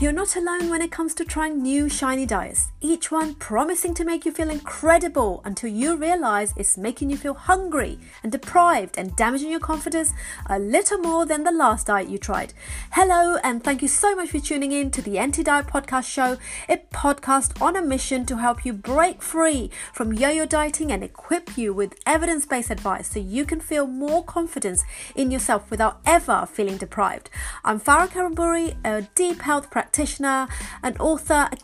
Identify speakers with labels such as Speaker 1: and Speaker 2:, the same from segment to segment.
Speaker 1: You're not alone when it comes to trying new shiny diets, each one promising to make you feel incredible until you realize it's making you feel hungry and deprived and damaging your confidence a little more than the last diet you tried. Hello, and thank you so much for tuning in to the Anti Diet Podcast Show, a podcast on a mission to help you break free from yo yo dieting and equip you with evidence based advice so you can feel more confidence in yourself without ever feeling deprived. I'm Farah Kariamburi, a deep health practitioner practitioner, an author, a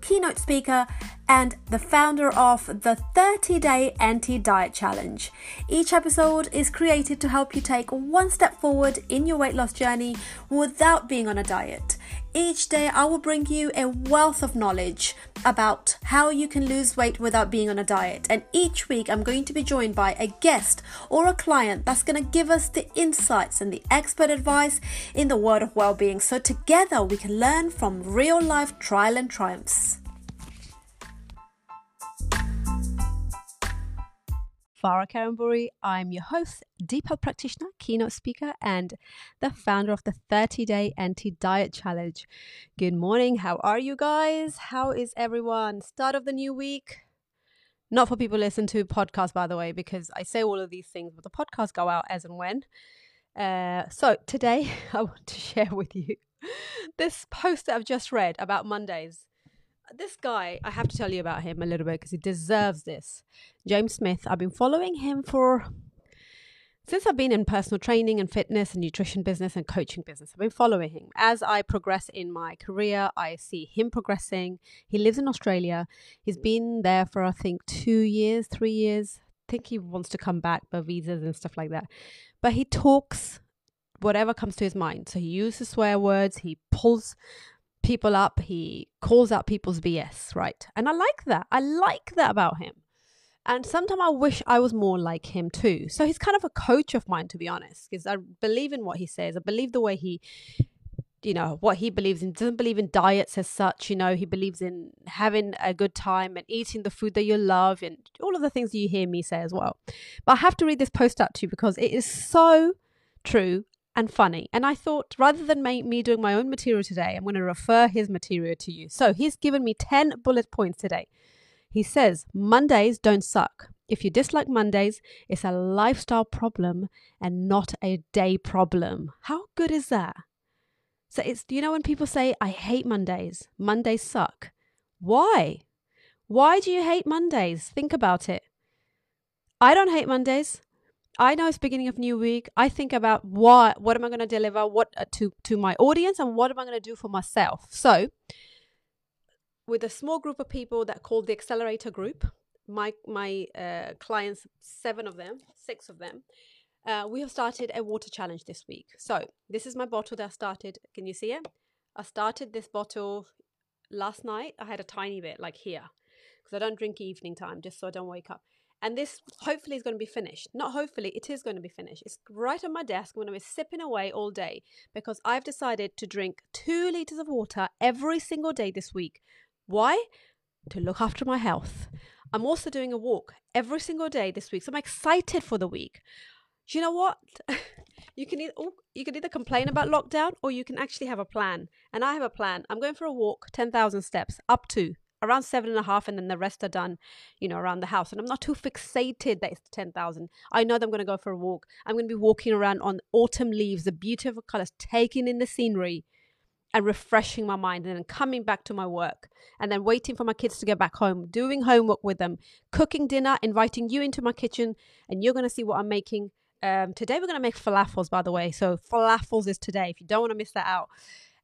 Speaker 1: keynote speaker, and the founder of the 30 Day Anti Diet Challenge. Each episode is created to help you take one step forward in your weight loss journey without being on a diet. Each day, I will bring you a wealth of knowledge about how you can lose weight without being on a diet. And each week, I'm going to be joined by a guest or a client that's going to give us the insights and the expert advice in the world of well being. So, together, we can learn from real life trial and triumphs. Farah Kariamburi. I'm your host, deep health practitioner, keynote speaker, and the founder of the 30 Day Anti Diet Challenge. Good morning. How are you guys? How is everyone? Start of the new week. Not for people listen to podcasts, by the way, because I say all of these things, but the podcasts go out as and when. Uh, so today, I want to share with you this post that I've just read about Mondays this guy, I have to tell you about him a little bit because he deserves this. James Smith, I've been following him for since I've been in personal training and fitness and nutrition business and coaching business. I've been following him. As I progress in my career, I see him progressing. He lives in Australia. He's been there for, I think, two years, three years. I think he wants to come back, but visas and stuff like that. But he talks whatever comes to his mind. So he uses swear words, he pulls people up, he calls out people's BS, right? And I like that. I like that about him. And sometimes I wish I was more like him too. So he's kind of a coach of mine, to be honest, because I believe in what he says. I believe the way he, you know, what he believes in. Doesn't believe in diets as such. You know, he believes in having a good time and eating the food that you love and all of the things you hear me say as well. But I have to read this post out to you because it is so true and funny. And I thought rather than me doing my own material today, I'm going to refer his material to you. So he's given me 10 bullet points today. He says, Mondays don't suck. If you dislike Mondays, it's a lifestyle problem and not a day problem. How good is that? So it's, you know, when people say, I hate Mondays, Mondays suck. Why? Why do you hate Mondays? Think about it. I don't hate Mondays. I know it's beginning of new week. I think about what what am I going to deliver what uh, to to my audience and what am I going to do for myself. So, with a small group of people that called the accelerator group, my my uh, clients, seven of them, six of them, uh, we have started a water challenge this week. So this is my bottle that I started. Can you see it? I started this bottle last night. I had a tiny bit like here because I don't drink evening time, just so I don't wake up. And this hopefully is going to be finished. Not hopefully, it is going to be finished. It's right on my desk. I'm going to be sipping away all day because I've decided to drink two liters of water every single day this week. Why? To look after my health. I'm also doing a walk every single day this week. So I'm excited for the week. Do you know what? you can either oh, you can either complain about lockdown or you can actually have a plan. And I have a plan. I'm going for a walk, ten thousand steps, up to around seven and a half, and then the rest are done, you know, around the house. And I'm not too fixated that it's 10,000. I know that I'm going to go for a walk. I'm going to be walking around on autumn leaves, the beautiful colors, taking in the scenery and refreshing my mind, and then coming back to my work, and then waiting for my kids to get back home, doing homework with them, cooking dinner, inviting you into my kitchen, and you're going to see what I'm making. Um, today, we're going to make falafels, by the way. So, falafels is today, if you don't want to miss that out.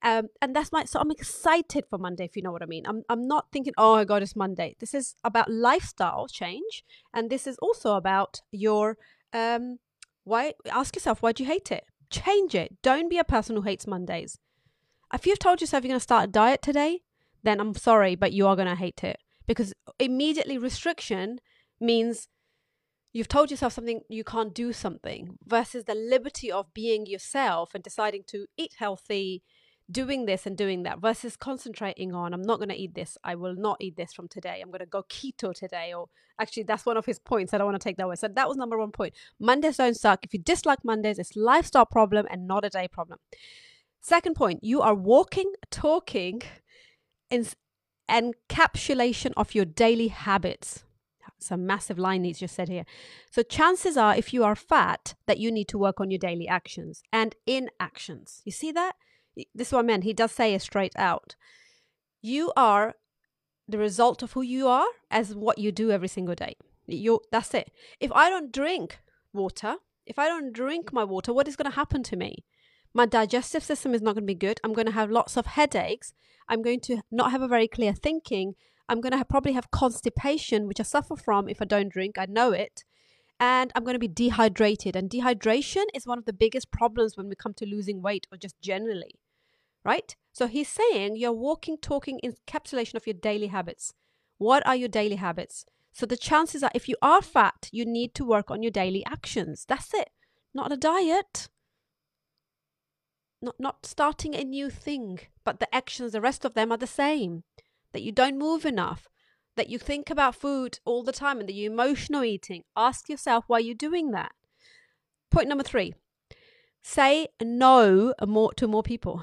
Speaker 1: Um, and that's my so I'm excited for Monday, if you know what I mean. I'm I'm not thinking, oh my god, it's Monday. This is about lifestyle change, and this is also about your um why ask yourself why do you hate it? Change it. Don't be a person who hates Mondays. If you've told yourself you're going to start a diet today, then I'm sorry, but you are going to hate it because immediately restriction means you've told yourself something you can't do something versus the liberty of being yourself and deciding to eat healthy doing this and doing that versus concentrating on i'm not going to eat this i will not eat this from today i'm going to go keto today or actually that's one of his points i don't want to take that away so that was number one point mondays don't suck if you dislike mondays it's lifestyle problem and not a day problem Second point, you are walking, talking, in encapsulation of your daily habits. Some massive line needs just said here. So chances are, if you are fat, that you need to work on your daily actions and inactions. You see that? This is what I meant. He does say it straight out. You are the result of who you are as what you do every single day. You that's it. If I don't drink water, if I don't drink my water, what is going to happen to me? My digestive system is not going to be good. I'm going to have lots of headaches. I'm going to not have a very clear thinking. I'm going to have, probably have constipation, which I suffer from if I don't drink. I know it. And I'm going to be dehydrated. And dehydration is one of the biggest problems when we come to losing weight or just generally, right? So he's saying you're walking, talking encapsulation of your daily habits. What are your daily habits? So the chances are, if you are fat, you need to work on your daily actions. That's it. Not a diet not not starting a new thing, but the actions, the rest of them are the same. That you don't move enough, that you think about food all the time and that you're emotional eating. Ask yourself why you're doing that. Point number three say no more to more people.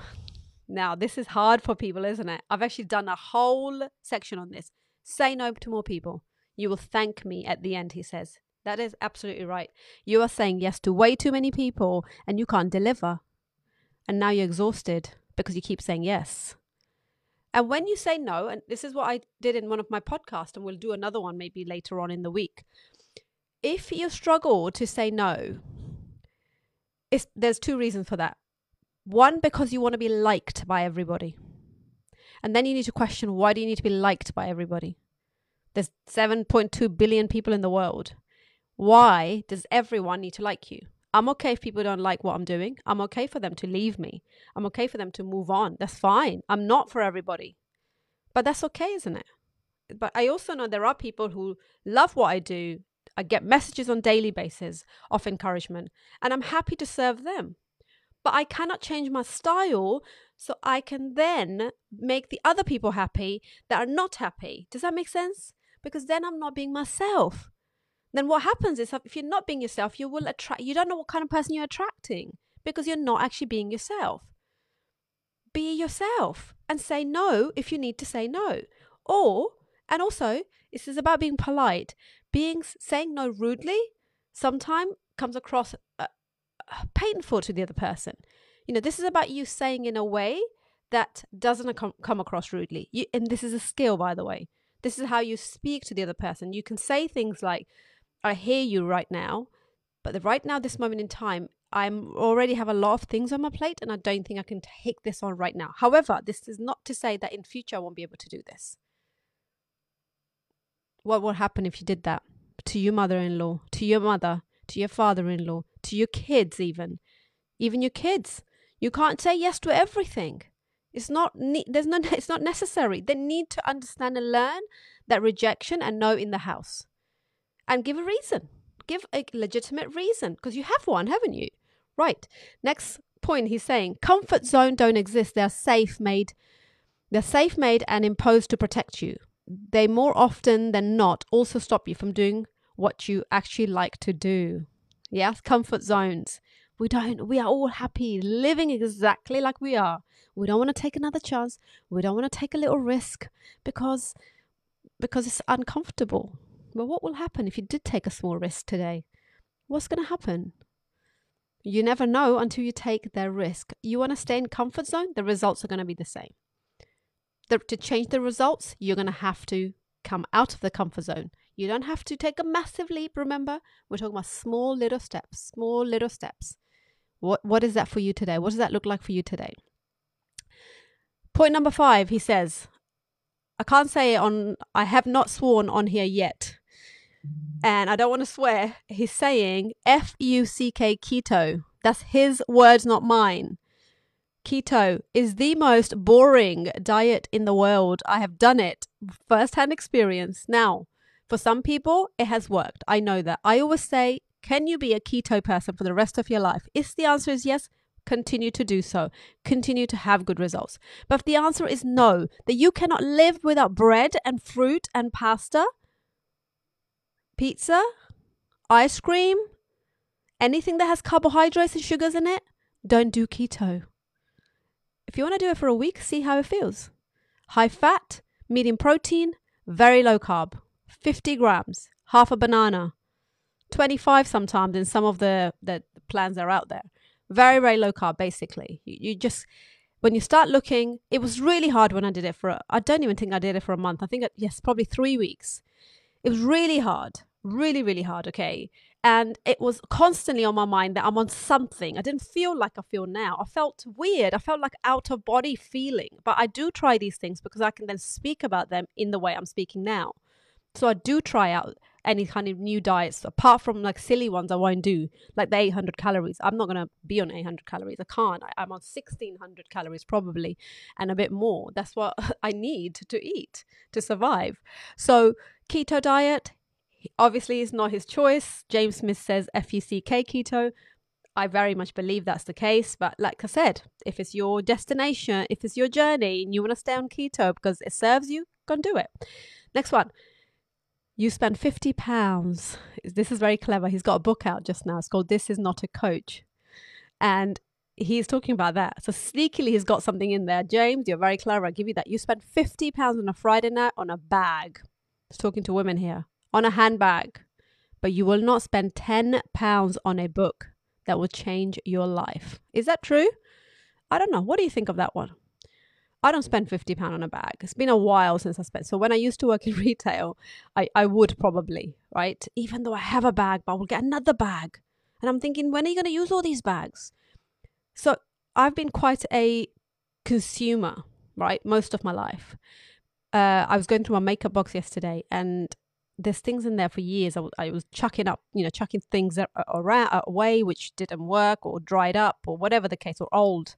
Speaker 1: Now, this is hard for people, isn't it? I've actually done a whole section on this. Say no to more people. You will thank me at the end, he says. That is absolutely right. You are saying yes to way too many people and you can't deliver and now you're exhausted because you keep saying yes. And when you say no, and this is what I did in one of my podcasts, and we'll do another one maybe later on in the week. If you struggle to say no, there's two reasons for that. One, because you want to be liked by everybody. And then you need to question why do you need to be liked by everybody? There's 7.2 billion people in the world. Why does everyone need to like you? I'm okay if people don't like what I'm doing. I'm okay for them to leave me. I'm okay for them to move on. That's fine. I'm not for everybody. But that's okay, isn't it? But I also know there are people who love what I do. I get messages on daily basis of encouragement and I'm happy to serve them. But I cannot change my style so I can then make the other people happy that are not happy. Does that make sense? Because then I'm not being myself then what happens is if you're not being yourself, you will attract, you don't know what kind of person you're attracting because you're not actually being yourself. Be yourself and say no if you need to say no. Or, and also, this is about being polite. Being, saying no rudely sometimes comes across painful to the other person. You know, this is about you saying in a way that doesn't come, come across rudely. You, and this is a skill, by the way. This is how you speak to the other person. You can say things like, I hear you right now, but the, right now, this moment in time, I'm already have a lot of things on my plate, and I don't think I can take this on right now. However, this is not to say that in future I won't be able to do this. What would happen if you did that to your mother-in-law, to your mother, to your father-in-law, to your kids, even, even your kids? You can't say yes to everything. It's not. Ne- there's no. It's not necessary. They need to understand and learn that rejection and no in the house and give a reason. Give a legitimate reason because you have one, haven't you? Right. Next point he's saying comfort zone don't exist. They're safe made. They're safe made and imposed to protect you. They more often than not also stop you from doing what you actually like to do. Yes, comfort zones. We don't we are all happy living exactly like we are. We don't want to take another chance. We don't want to take a little risk because because it's uncomfortable. But what will happen if you did take a small risk today? What's going to happen? You never know until you take the risk. You want to stay in comfort zone, the results are going to be the same. The, to change the results, you're going to have to come out of the comfort zone. You don't have to take a massive leap. Remember, we're talking about small little steps, small little steps. What what is that for you today? What does that look like for you today? Point number five, he says, I can't say on I have not sworn on here yet and I don't want to swear, he's saying F U C K keto. That's his words, not mine. Keto is the most boring diet in the world. I have done it, first hand experience. Now, for some people, it has worked. I know that. I always say, can you be a keto person for the rest of your life? If the answer is yes, continue to do so. Continue to have good results. But if the answer is no, that you cannot live without bread and fruit and pasta, pizza, ice cream, anything that has carbohydrates and sugars in it, don't do keto. If you want to do it for a week, see how it feels. High fat, medium protein, very low carb, 50 grams, half a banana, 25 sometimes in some of the, the plans that are out there. Very, very low carb, basically. You, you just, when you start looking, it was really hard when I did it for, I don't even think I did it for a month. I think, yes, probably three weeks. It was really hard, really, really hard. Okay. And it was constantly on my mind that I'm on something. I didn't feel like I feel now. I felt weird. I felt like out of body feeling. But I do try these things because I can then speak about them in the way I'm speaking now. So I do try out any kind of new diets apart from like silly ones I won't do, like the 800 calories. I'm not going to be on 800 calories. I can't. I, am on 1600 calories probably and a bit more. That's what I need to eat to survive. So, keto diet, obviously is not his choice. James Smith says FUCK keto. I very much believe that's the case. But like I said, if it's your destination, if it's your journey and you want to stay on keto because it serves you, go and do it. Next one. You spend 50 pounds. This is very clever. He's got a book out just now. It's called This Is Not a Coach. And he's talking about that. So sneakily, he's got something in there. James, you're very clever. I'll give you that. You spend 50 pounds on a Friday night on a bag. He's talking to women here on a handbag, but you will not spend 10 pounds on a book that will change your life. Is that true? I don't know. What do you think of that one? I don't spend 50 pound on a bag. It's been a while since I spent. So when I used to work in retail, I, I would probably, right? Even though I have a bag, but I will get another bag. And I'm thinking, when are you going to use all these bags? So I've been quite a consumer, right? Most of my life. Uh, I was going through my makeup box yesterday and there's things in there for years. I, I was chucking up, you know, chucking things around away which didn't work or dried up or whatever the case or old,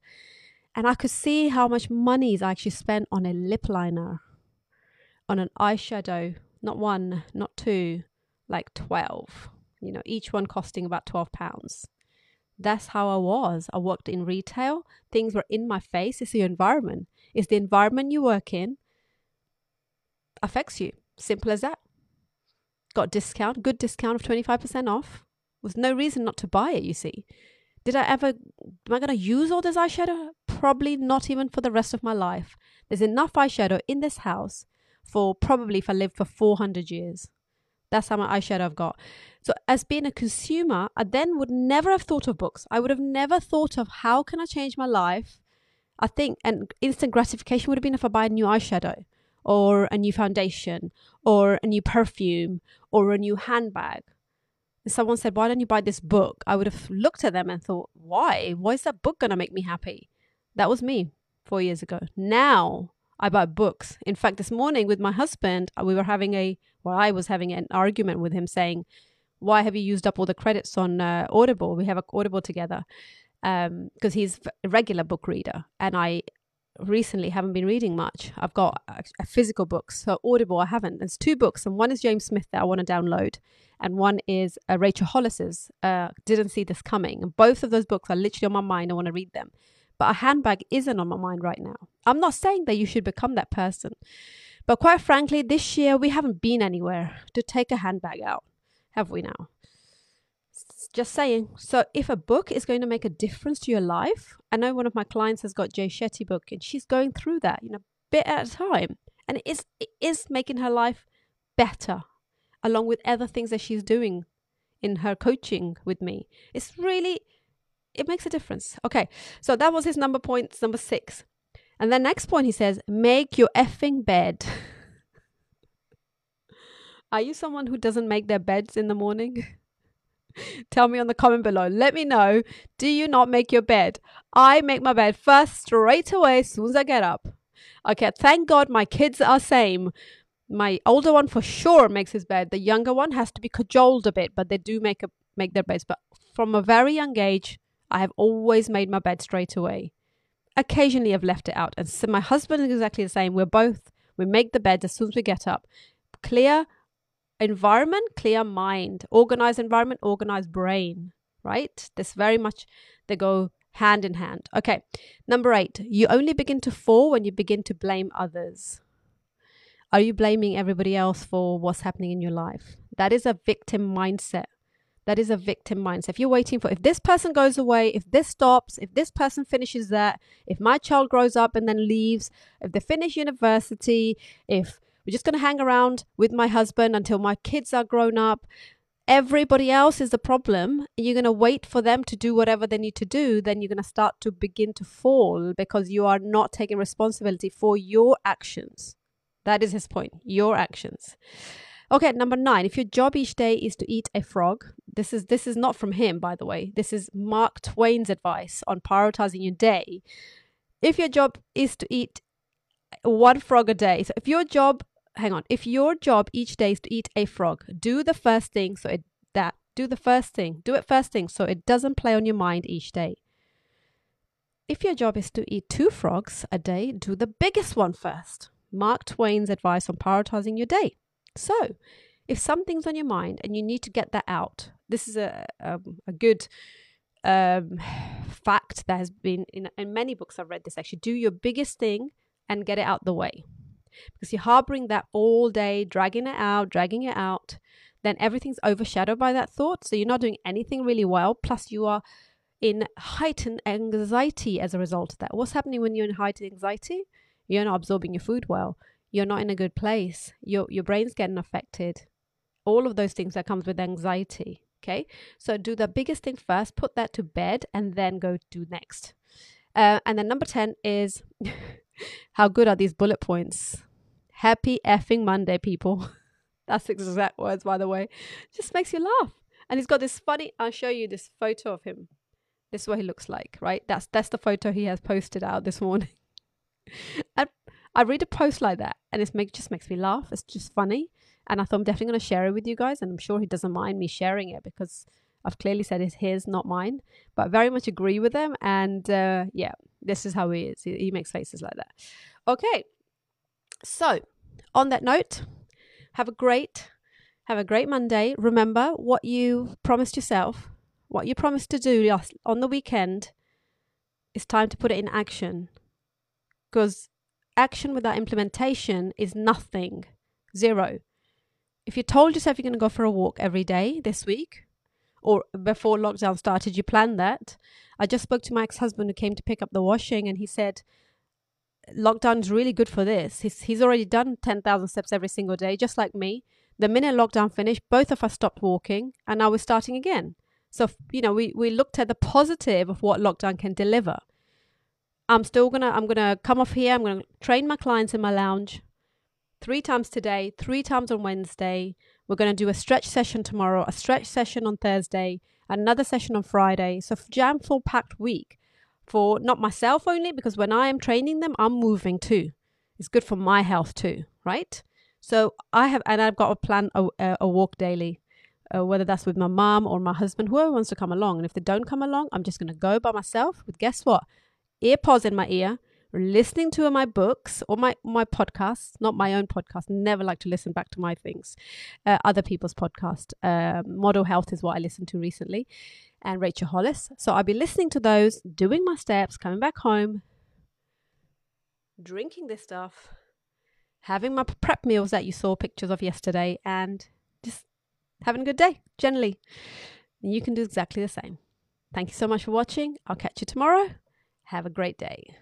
Speaker 1: and I could see how much money I actually spent on a lip liner, on an eyeshadow, not one, not two, like twelve. You know, each one costing about twelve pounds. That's how I was. I worked in retail. Things were in my face. It's your environment. It's the environment you work in affects you. Simple as that got discount, good discount of 25% off. Was no reason not to buy it, you see. Did I ever, am I going to use all this eyeshadow? Probably not even for the rest of my life. There's enough eyeshadow in this house for probably if I live for 400 years. That's how much eyeshadow I've got. So, as being a consumer, I then would never have thought of books. I would have never thought of how can I change my life. I think, and instant gratification would have been if I buy a new eyeshadow or a new foundation or a new perfume or a new handbag. If someone said, Why don't you buy this book? I would have looked at them and thought, Why? Why is that book going to make me happy? That was me four years ago. Now I buy books. In fact, this morning with my husband, uh, we were having a, well, I was having an argument with him saying, Why have you used up all the credits on uh, Audible? We have a Audible together because um, he's a regular book reader and I recently haven't been reading much. I've got a, a, physical book, so Audible I haven't. There's two books, and one is James Smith that I want to download, and one is uh, Rachel Hollis's uh, Didn't See This Coming. And both of those books are literally on my mind. I want to read them. But a handbag isn't on my mind right now. I'm not saying that you should become that person. But quite frankly, this year we haven't been anywhere to take a handbag out, have we now? Just saying. So if a book is going to make a difference to your life, I know one of my clients has got Jay Shetty book and she's going through that, you know, bit at a time. And it is it is making her life better, along with other things that she's doing in her coaching with me. It's really it makes a difference. Okay. So that was his number point, number six. And the next point he says, make your effing bed. Are you someone who doesn't make their beds in the morning? Tell me on the comment below. Let me know. Do you not make your bed? I make my bed first straight away as soon as I get up. Okay, thank God my kids are same. My older one for sure makes his bed. The younger one has to be cajoled a bit, but they do make a make their beds. But from a very young age, I have always made my bed straight away. Occasionally, I've left it out, and so my husband is exactly the same. We're both we make the bed as soon as we get up. Clear environment, clear mind. Organized environment, organized brain, right? This very much, they go hand in hand. Okay. Number eight, you only begin to fall when you begin to blame others. Are you blaming everybody else for what's happening in your life? That is a victim mindset. That is a victim mindset. If you're waiting for, if this person goes away, if this stops, if this person finishes that, if my child grows up and then leaves, if they finish university, if we're just going to hang around with my husband until my kids are grown up, everybody else is the problem. You're going to wait for them to do whatever they need to do, then you're going to start to begin to fall because you are not taking responsibility for your actions. That is his point, your actions. Okay, number nine. If your job each day is to eat a frog, this is this is not from him, by the way. This is Mark Twain's advice on prioritizing your day. If your job is to eat one frog a day, so if your job, hang on, if your job each day is to eat a frog, do the first thing so it that do the first thing, do it first thing so it doesn't play on your mind each day. If your job is to eat two frogs a day, do the biggest one first. Mark Twain's advice on prioritizing your day. So, if something's on your mind and you need to get that out, this is a, a, a good um, fact that has been in, in many books I've read this actually. Do your biggest thing and get it out the way. Because you're harboring that all day, dragging it out, dragging it out, then everything's overshadowed by that thought. So you're not doing anything really well. Plus, you are in heightened anxiety as a result of that. What's happening when you're in heightened anxiety? You're not absorbing your food well you're not in a good place. Your your brain's getting affected. All of those things that comes with anxiety okay? So do the biggest thing first put that to bed and then go do next. Uh, and then number 10 is how good are these bullet points? Happy effing monday people. That's exact words by the way. Just makes you laugh. And he's got this funny i'll show you this photo of him. This is what he looks like right? That's that's the photo he has posted out this morning. And I read a post like that and it make, just makes me laugh. It's just funny. And I thought I'm definitely going to share it with you guys. And I'm sure he doesn't mind me sharing it because I've clearly said it's his, not mine. But I very much agree with him. And uh, yeah, this is how he is. He, he makes faces like that. Okay. So, on that note, have a great have a great Monday. Remember what you promised yourself, what you promised to do on the weekend. It's time to put it in action. Because action without implementation is nothing, zero. If you told yourself you're going to go for a walk every day this week, or before lockdown started, you planned that. I just spoke to my ex husband who came to pick up the washing, and he said, Lockdown is really good for this. He's, he's already done 10,000 steps every single day, just like me. The minute lockdown finished, both of us stopped walking, and now we're starting again. So, you know, we, we looked at the positive of what lockdown can deliver. I'm still gonna I'm gonna come off here. I'm gonna train my clients in my lounge three times today, three times on Wednesday. We're gonna do a stretch session tomorrow, a stretch session on Thursday, another session on Friday. So jam full packed week for not myself only because when I am training them, I'm moving too. It's good for my health too, right? So I have and I've got to plan a, a walk daily. Uh, whether that's with my mom or my husband, whoever wants to come along. And if they don't come along, I'm just going to go by myself. With guess what? Earpods in my ear, listening to my books or my my podcasts, not my own podcast. Never like to listen back to my things, uh, other people's podcast. Uh, Model Health is what I listened to recently, and Rachel Hollis. So I'll be listening to those, doing my steps, coming back home, drinking this stuff, having my prep meals that you saw pictures of yesterday, and just having a good day. Generally, you can do exactly the same. Thank you so much for watching. I'll catch you tomorrow. Have a great day.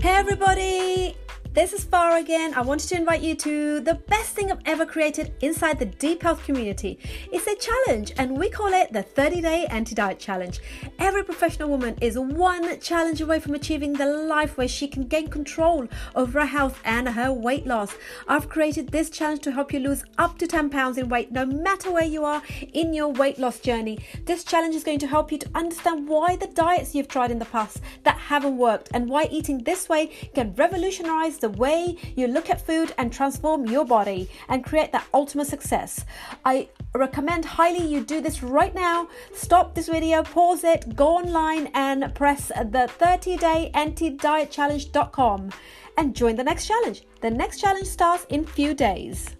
Speaker 2: Hey, everybody! This is Farah again. I wanted to invite you to the best thing I've ever created inside the Deep Health community. It's a challenge, and we call it the 30 Day Anti Diet Challenge. Every professional woman is one challenge away from achieving the life where she can gain control over her health and her weight loss. I've created this challenge to help you lose up to 10 pounds in weight, no matter where you are in your weight loss journey. This challenge is going to help you to understand why the diets you've tried in the past that haven't worked and why eating this way can revolutionize the the way you look at food and transform your body and create that ultimate success. I recommend highly you do this right now. Stop this video, pause it, go online and press the 30 day anti diet challenge.com and join the next challenge. The next challenge starts in few days.